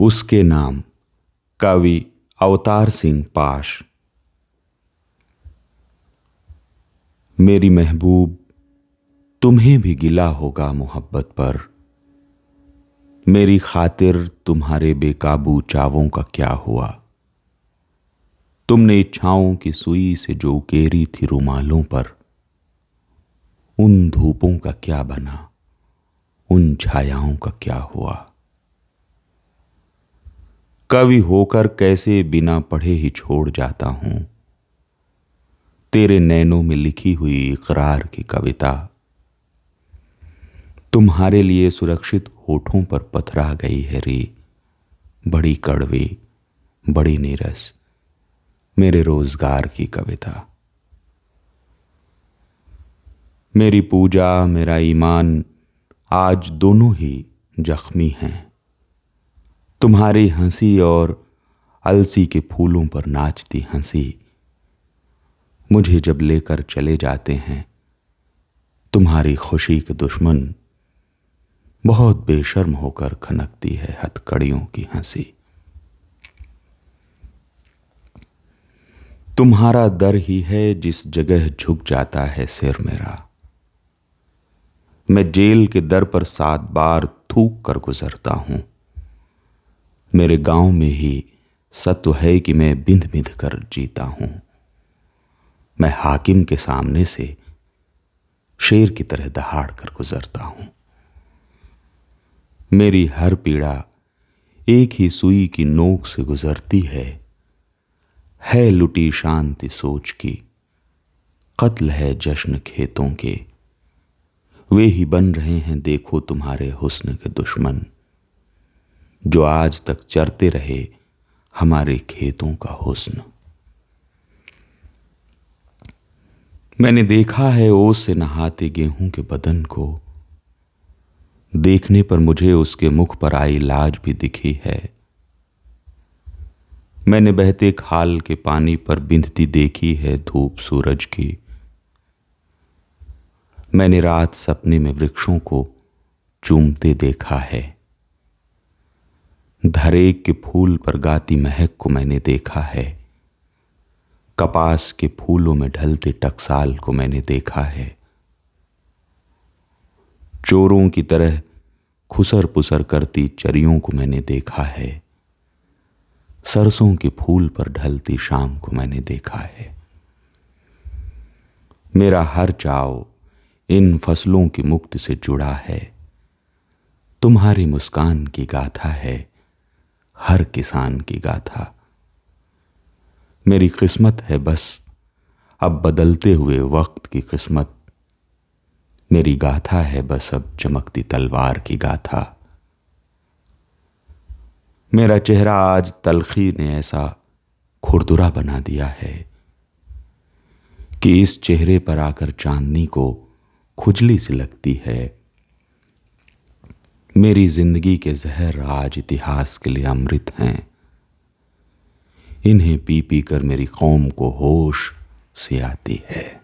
उसके नाम कवि अवतार सिंह पाश। मेरी महबूब, तुम्हें भी गिला होगा मोहब्बत पर। मेरी खातिर तुम्हारे बेकाबू चावों का क्या हुआ? तुमने इच्छाओं की सुई से जो उकेरी थी रुमालों पर, उन धूपों का क्या बना? उन छायाओं का क्या हुआ? कवि होकर कैसे बिना पढ़े ही छोड़ जाता हूँ? तेरे नैनों में लिखी हुई इकरार की कविता। तुम्हारे लिए सुरक्षित होठों पर पथरा गई है रे। बड़ी कड़वी, बड़ी नीरस, मेरे रोज़गार की कविता। मेरी पूजा, मेरा ईमान आज दोनों ही जख्मी हैं। तुम्हारी हँसी और अलसी के फूलों पर नाचती हँसी। मुझे जब लेकर चले जाते हैं, तुम्हारी खुशी के दुश्मन बहुत बेशर्म होकर खनकती है हथकड़ियों की हँसी। तुम्हारा दर ही है जिस जगह झुक जाता है सिर मेरा। मैं जेल के दर पर सात बार थूक कर गुजरता हूँ। मेरे गाँव में ही सत्व है कि मैं बिंद बिंद कर जीता हूँ। मैं हाकिम के सामने से शेर की तरह दहाड़ कर गुजरता हूँ। मेरी हर पीड़ा एक ही सुई की नोक से गुजरती है। है लुटी शांति सोच की, कत्ल है जश्न खेतों के। वे ही बन रहे हैं, देखो तुम्हारे हुस्न के दुश्मन। जो आज तक चरते रहे हमारे खेतों का हुस्न। मैंने देखा है ओस से नहाते गेहूँ के बदन को। देखने पर मुझे उसके मुख पर आई लाज भी दिखी है। मैंने बहते खाल के पानी पर बिंधती देखी है धूप सूरज की। मैंने रात सपने में वृक्षों को चूमते देखा है। धरेक के फूल पर गाती महक को मैंने देखा है। कपास के फूलों में ढलते टकसाल को मैंने देखा है। चोरों की तरह खुसर पुसर करती चरियों को मैंने देखा है। सरसों के फूल पर ढलती शाम को मैंने देखा है। मेरा हर चाव इन फ़सलों की मुक्ति से जुड़ा है। तुम्हारी मुस्कान की गाथा है। हर किसान की गाथा। मेरी किस्मत है बस, अब बदलते हुए वक्त की किस्मत। मेरी गाथा है बस, अब चमकती तलवार की गाथा। मेरा चेहरा आज तलखी ने ऐसा खुरदुरा बना दिया है कि इस चेहरे पर आकर चांदनी को खुजली सी लगती है। मेरी ज़िंदगी के जहर आज इतिहास के लिए अमृत हैं। इन्हें पी पी कर मेरी कौम को होश से आती है।